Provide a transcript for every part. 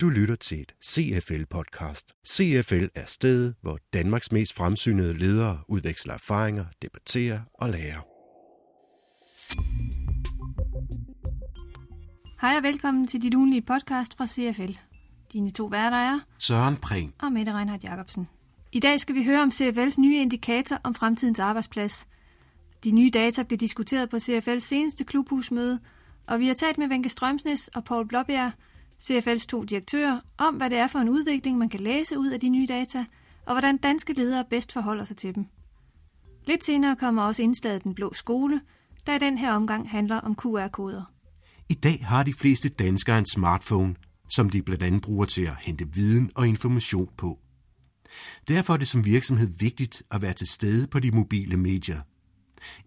Du lytter til et CFL-podcast. CFL er stedet, hvor Danmarks mest fremsynede ledere udveksler erfaringer, debatterer og lærer. Hej og velkommen til dit ugenlige podcast fra CFL. Dine to værter er Søren Prehn. og Mette Reinhardt Jacobsen. I dag skal vi høre om CFL's nye indikator om fremtidens arbejdsplads. De nye data blev diskuteret på CFL's seneste klubhusmøde, og vi har talt med Venke Strømsnes og Paul Blåbjerg, CFL's to direktører, om hvad det er for en udvikling, man kan læse ud af de nye data, og hvordan danske ledere bedst forholder sig til dem. Lidt senere kommer også indslaget Den Blå Skole, der i den her omgang handler om QR-koder. I dag har de fleste danskere en smartphone, som de blandt andet bruger til at hente viden og information på. Derfor er det som virksomhed vigtigt at være til stede på de mobile medier.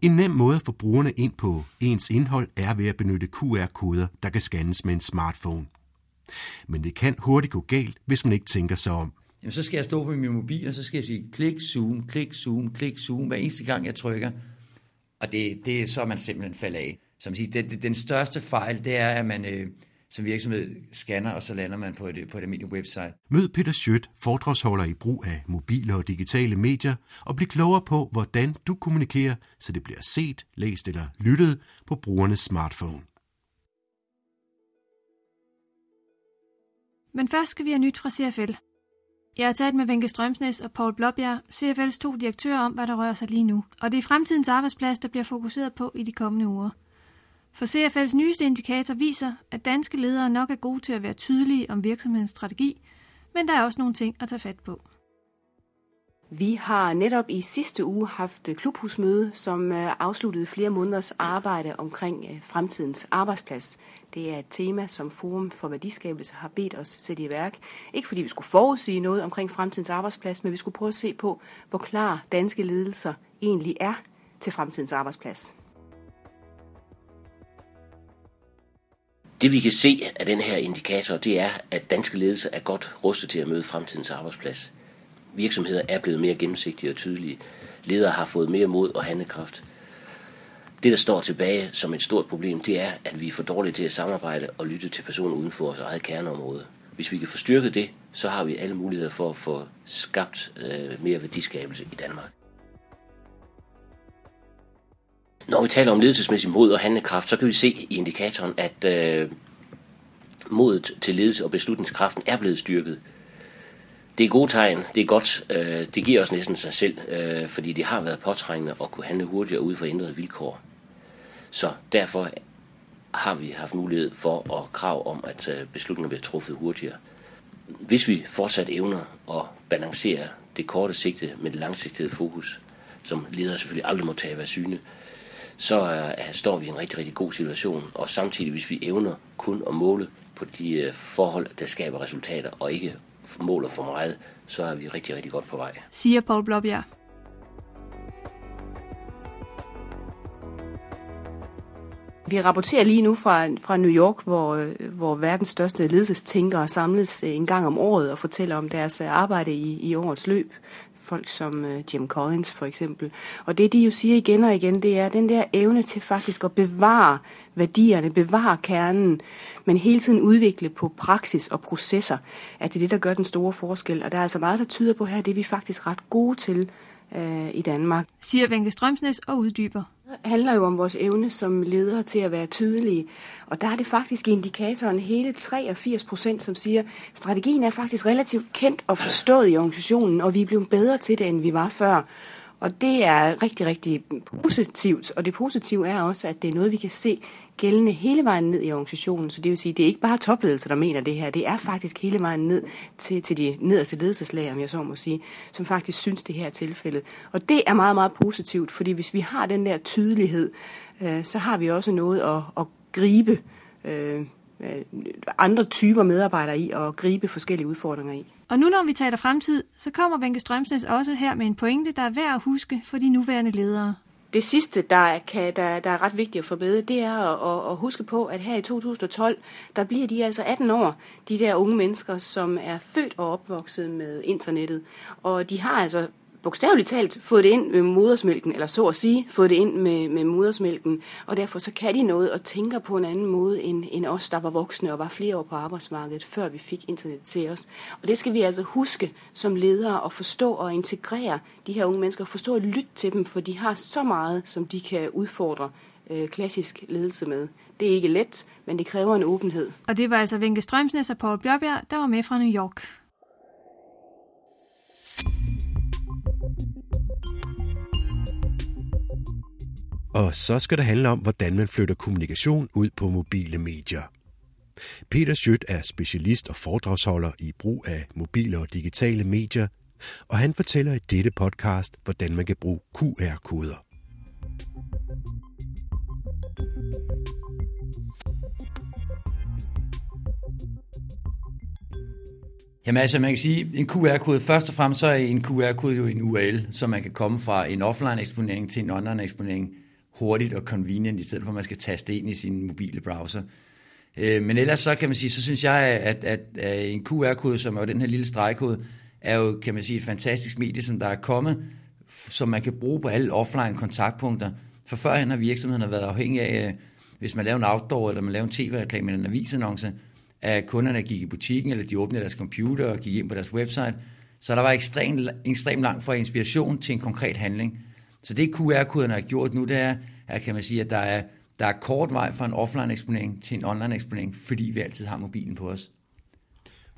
En nem måde at få brugerne ind på ens indhold er ved at benytte QR-koder, der kan scannes med en smartphone. Men det kan hurtigt gå galt, hvis man ikke tænker sig om. Jamen, så skal jeg stå på min mobil, og så skal jeg sige klik, zoom, klik, zoom, klik, zoom, hver eneste gang jeg trykker. Og det, det er så, man simpelthen falder af. Som siger, det, det, den største fejl, det er, at man øh, som virksomhed scanner, og så lander man på et, på et almindeligt website. Mød Peter Schødt, foredragsholder i brug af mobile og digitale medier, og bliv klogere på, hvordan du kommunikerer, så det bliver set, læst eller lyttet på brugernes smartphone. Men først skal vi have nyt fra CFL. Jeg har talt med Venke Strømsnes og Paul Blåbjerg, CFL's to direktører, om, hvad der rører sig lige nu. Og det er fremtidens arbejdsplads, der bliver fokuseret på i de kommende uger. For CFL's nyeste indikator viser, at danske ledere nok er gode til at være tydelige om virksomhedens strategi, men der er også nogle ting at tage fat på. Vi har netop i sidste uge haft klubhusmøde, som øh, afsluttede flere måneders arbejde omkring øh, fremtidens arbejdsplads. Det er et tema, som Forum for Værdiskabelse har bedt os sætte i værk. Ikke fordi vi skulle forudsige noget omkring fremtidens arbejdsplads, men vi skulle prøve at se på, hvor klar danske ledelser egentlig er til fremtidens arbejdsplads. Det vi kan se af den her indikator, det er, at danske ledelser er godt rustet til at møde fremtidens arbejdsplads. Virksomheder er blevet mere gennemsigtige og tydelige. Ledere har fået mere mod og handlekraft. Det, der står tilbage som et stort problem, det er, at vi er for dårlige til at samarbejde og lytte til personer uden for vores eget kerneområde. Hvis vi kan få styrket det, så har vi alle muligheder for at få skabt øh, mere værdiskabelse i Danmark. Når vi taler om ledelsesmæssig mod og handlekraft, så kan vi se i indikatoren, at øh, modet til ledelse og beslutningskraften er blevet styrket. Det er gode tegn, det er godt, øh, det giver os næsten sig selv, øh, fordi det har været påtrængende at kunne handle hurtigere ud for ændrede vilkår. Så derfor har vi haft mulighed for at krav om, at øh, beslutninger bliver truffet hurtigere. Hvis vi fortsat evner at balancere det korte sigte med det langsigtede fokus, som ledere selvfølgelig aldrig må tage af syne, så øh, står vi i en rigtig, rigtig god situation. Og samtidig, hvis vi evner kun at måle på de øh, forhold, der skaber resultater, og ikke måler for meget, så er vi rigtig, rigtig godt på vej. Siger Paul Blåbjerg. Vi rapporterer lige nu fra, fra New York, hvor, øh, hvor verdens største ledelsestænkere samles øh, en gang om året og fortæller om deres øh, arbejde i, i årets løb. Folk som øh, Jim Collins for eksempel. Og det de jo siger igen og igen, det er den der evne til faktisk at bevare værdierne, bevare kernen, men hele tiden udvikle på praksis og processer, at det er det, der gør den store forskel. Og der er altså meget, der tyder på her, det er vi faktisk ret gode til øh, i Danmark. Siger Venke Strømsnes og uddyber. Handler jo om vores evne som ledere til at være tydelige. Og der er det faktisk i indikatoren hele 83 procent, som siger, at strategien er faktisk relativt kendt og forstået i organisationen, og vi er blevet bedre til det, end vi var før. Og det er rigtig, rigtig positivt. Og det positive er også, at det er noget, vi kan se gældende hele vejen ned i organisationen. Så det vil sige, det er ikke bare topledelser, der mener det her. Det er faktisk hele vejen ned til, til de nederste ledelseslag, om jeg så må sige, som faktisk synes, det her er tilfældet. Og det er meget, meget positivt, fordi hvis vi har den der tydelighed, øh, så har vi også noget at, at gribe øh, andre typer medarbejdere i og gribe forskellige udfordringer i. Og nu når vi taler fremtid, så kommer Venke Strømsnes også her med en pointe, der er værd at huske for de nuværende ledere. Det sidste, der, kan, der, der er ret vigtigt at forbedre, det er at, at, at huske på, at her i 2012, der bliver de altså 18 år, de der unge mennesker, som er født og opvokset med internettet. Og de har altså bogstaveligt talt fået det ind med modersmælken, eller så at sige, fået det ind med, med modersmælken, og derfor så kan de noget og tænker på en anden måde end, end os, der var voksne og var flere år på arbejdsmarkedet, før vi fik internet til os. Og det skal vi altså huske som ledere at forstå og integrere de her unge mennesker, forstå og lytte til dem, for de har så meget, som de kan udfordre øh, klassisk ledelse med. Det er ikke let, men det kræver en åbenhed. Og det var altså Vinke Strømsnes og Paul Bjørbjerg, der var med fra New York. Og så skal det handle om, hvordan man flytter kommunikation ud på mobile medier. Peter Schødt er specialist og foredragsholder i brug af mobile og digitale medier, og han fortæller i dette podcast, hvordan man kan bruge QR-koder. Jamen altså, man kan sige, en QR-kode, først og fremmest så er en QR-kode jo en URL, så man kan komme fra en offline-eksponering til en online-eksponering hurtigt og convenient, i stedet for at man skal taste ind i sin mobile browser. Øh, men ellers så kan man sige, så synes jeg, at, at, at en QR-kode, som er jo den her lille stregkode, er jo, kan man sige, et fantastisk medie, som der er kommet, som man kan bruge på alle offline kontaktpunkter. For førhen har virksomheden været afhængig af, øh, hvis man laver en outdoor, eller man laver en tv-reklame eller en avisannonce, at kunderne gik i butikken, eller de åbnede deres computer og gik ind på deres website. Så der var ekstremt ekstrem langt fra inspiration til en konkret handling. Så det QR-koderne har gjort nu, det er, at, kan man sige, at der er, der er kort vej fra en offline-eksponering til en online-eksponering, fordi vi altid har mobilen på os.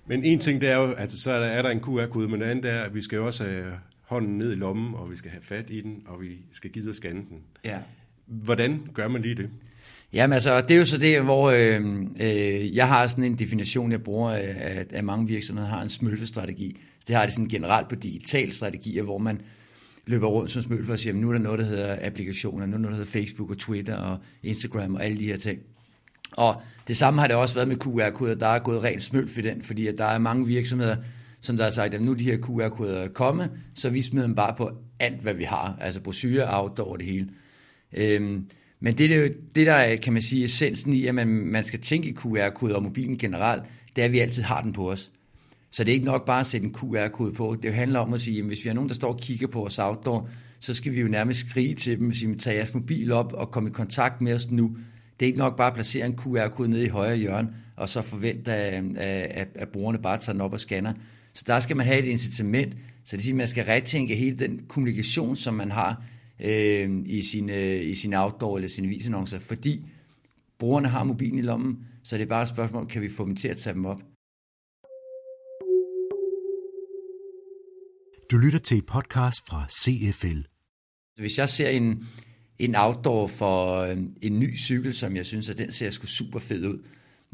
Men en ting, det er jo, at så er der en QR-kode, men det andet er, at vi skal jo også have hånden ned i lommen, og vi skal have fat i den, og vi skal give at scanne den. Ja. Hvordan gør man lige det? Jamen altså, det er jo så det, hvor øh, øh, jeg har sådan en definition, jeg bruger, at, at mange virksomheder har en smølfestrategi. Så det har det sådan generelt på digital strategier, hvor man løber rundt som smøl for at sige, at nu er der noget, der hedder applikationer, nu er der noget, der hedder Facebook og Twitter og Instagram og alle de her ting. Og det samme har det også været med QR-koder. Der er gået rent smølf for den, fordi at der er mange virksomheder, som der har sagt, at nu er de her QR-koder kommet, så vi smider dem bare på alt, hvad vi har. Altså brosyre, outdoor det hele. Øhm, men det, det, det, der er, kan man sige, essensen i, at man, man skal tænke i QR-koder og mobilen generelt, det er, at vi altid har den på os. Så det er ikke nok bare at sætte en QR-kode på. Det handler om at sige, at hvis vi har nogen, der står og kigger på os outdoor, så skal vi jo nærmest skrige til dem og sige, tag jeres mobil op og kom i kontakt med os nu. Det er ikke nok bare at placere en QR-kode nede i højre hjørne, og så forvente, at, at, at brugerne bare tager den op og scanner. Så der skal man have et incitament, så det vil sige, at man skal retænke hele den kommunikation, som man har øh, i, sine, øh, i sin outdoor eller sine visannoncer, fordi brugerne har mobilen i lommen, så det er bare et spørgsmål, kan vi få dem til at tage dem op? Du lytter til et podcast fra CFL. Hvis jeg ser en, en outdoor for en, en ny cykel, som jeg synes, at den ser sgu super fed ud.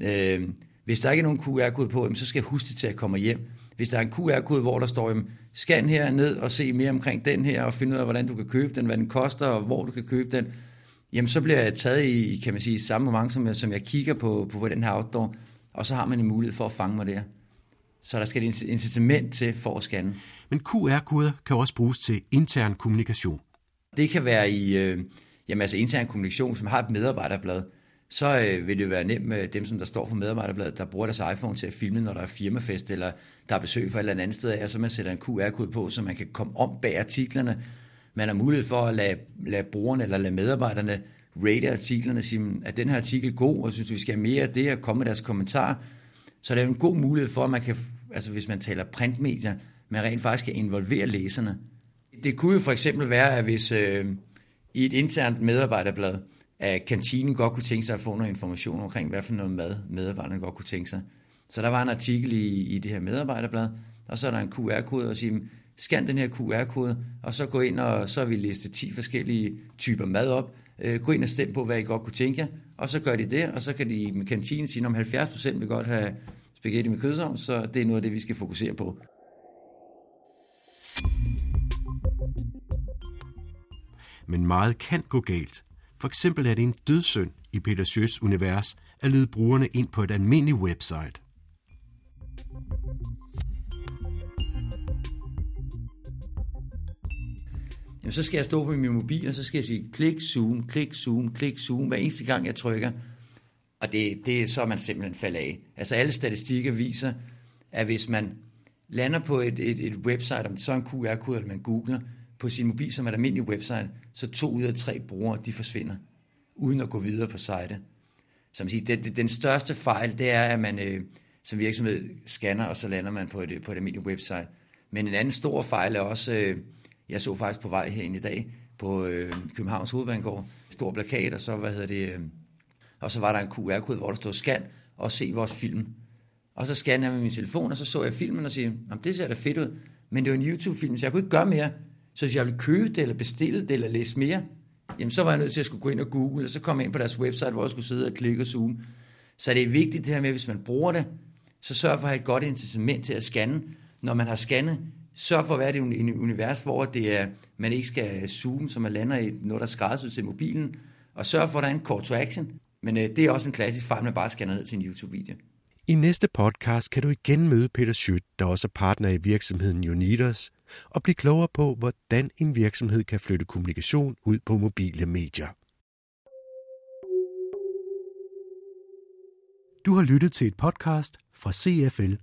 Øh, hvis der ikke er nogen QR-kode på, så skal jeg huske det til at komme hjem. Hvis der er en QR-kode, hvor der står, scan her ned og se mere omkring den her, og finde ud af, hvordan du kan købe den, hvad den koster, og hvor du kan købe den, jamen så bliver jeg taget i, kan man sige, samme moment, som jeg, som jeg kigger på, på, på den her outdoor, og så har man en mulighed for at fange mig der. Så der skal et incitament til for at scanne. Men QR-koder kan også bruges til intern kommunikation. Det kan være i øh, jamen altså intern kommunikation, som har et medarbejderblad. Så øh, vil det være nemt med dem, som der står for medarbejderbladet, der bruger deres iPhone til at filme, når der er firmafest, eller der er besøg fra et eller andet sted af, så man sætter en QR-kode på, så man kan komme om bag artiklerne. Man har mulighed for at lade, lade brugerne eller lade medarbejderne rate artiklerne, sige, at den her artikel god, og synes, vi skal have mere af det, og komme med deres kommentarer. Så det er en god mulighed for, at man kan, altså hvis man taler printmedier, man rent faktisk kan involvere læserne. Det kunne jo for eksempel være, at hvis øh, i et internt medarbejderblad, at kantinen godt kunne tænke sig at få noget information omkring, hvad for noget mad medarbejderne godt kunne tænke sig. Så der var en artikel i, i det her medarbejderblad, og så er der en QR-kode, og siger, scan den her QR-kode, og så gå ind, og så har vi listet 10 forskellige typer mad op. Øh, gå ind og stem på, hvad I godt kunne tænke jer, og så gør de det, og så kan de med kantinen sige, om 70% vil godt have spaghetti med kødsovs, så det er noget af det, vi skal fokusere på. Men meget kan gå galt. For eksempel er det en dødsønd i Peter Sjøs univers at lede brugerne ind på et almindeligt website. Jamen, så skal jeg stå på min mobil, og så skal jeg sige klik, zoom, klik, zoom, klik, zoom, hver eneste gang jeg trykker. Og det, det er så man simpelthen falder af. Altså alle statistikker viser, at hvis man lander på et, et, et website, om det så er en QR-kode, eller man googler, på sin mobil som et almindeligt website, så to ud af tre brugere, de forsvinder, uden at gå videre på site. Som siger, den, den største fejl, det er, at man øh, som virksomhed scanner, og så lander man på et, på et almindeligt website. Men en anden stor fejl er også, øh, jeg så faktisk på vej herind i dag, på øh, Københavns Hovedbanegård, stor plakat, og så, hvad hedder det, øh, og så var der en QR-kode, hvor der stod scan og se vores film. Og så scannede jeg med min telefon, og så så jeg filmen og siger, det ser da fedt ud, men det var en YouTube-film, så jeg kunne ikke gøre mere. Så hvis jeg ville købe det, eller bestille det, eller læse mere, jamen så var jeg nødt til at skulle gå ind og google, og så komme ind på deres website, hvor jeg skulle sidde og klikke og zoome. Så det er vigtigt det her med, hvis man bruger det, så sørg for at have et godt incitament til at scanne. Når man har scannet, sørg for at være i et univers, hvor det er, man ikke skal zoome, så man lander i noget, der skrædder til mobilen, og sørg for, at der er en call to action. Men øh, det er også en klassisk fejl, man bare scanner ned til en YouTube-video. I næste podcast kan du igen møde Peter Schødt, der også er partner i virksomheden Unitas, og blive klogere på, hvordan en virksomhed kan flytte kommunikation ud på mobile medier. Du har lyttet til et podcast fra CFL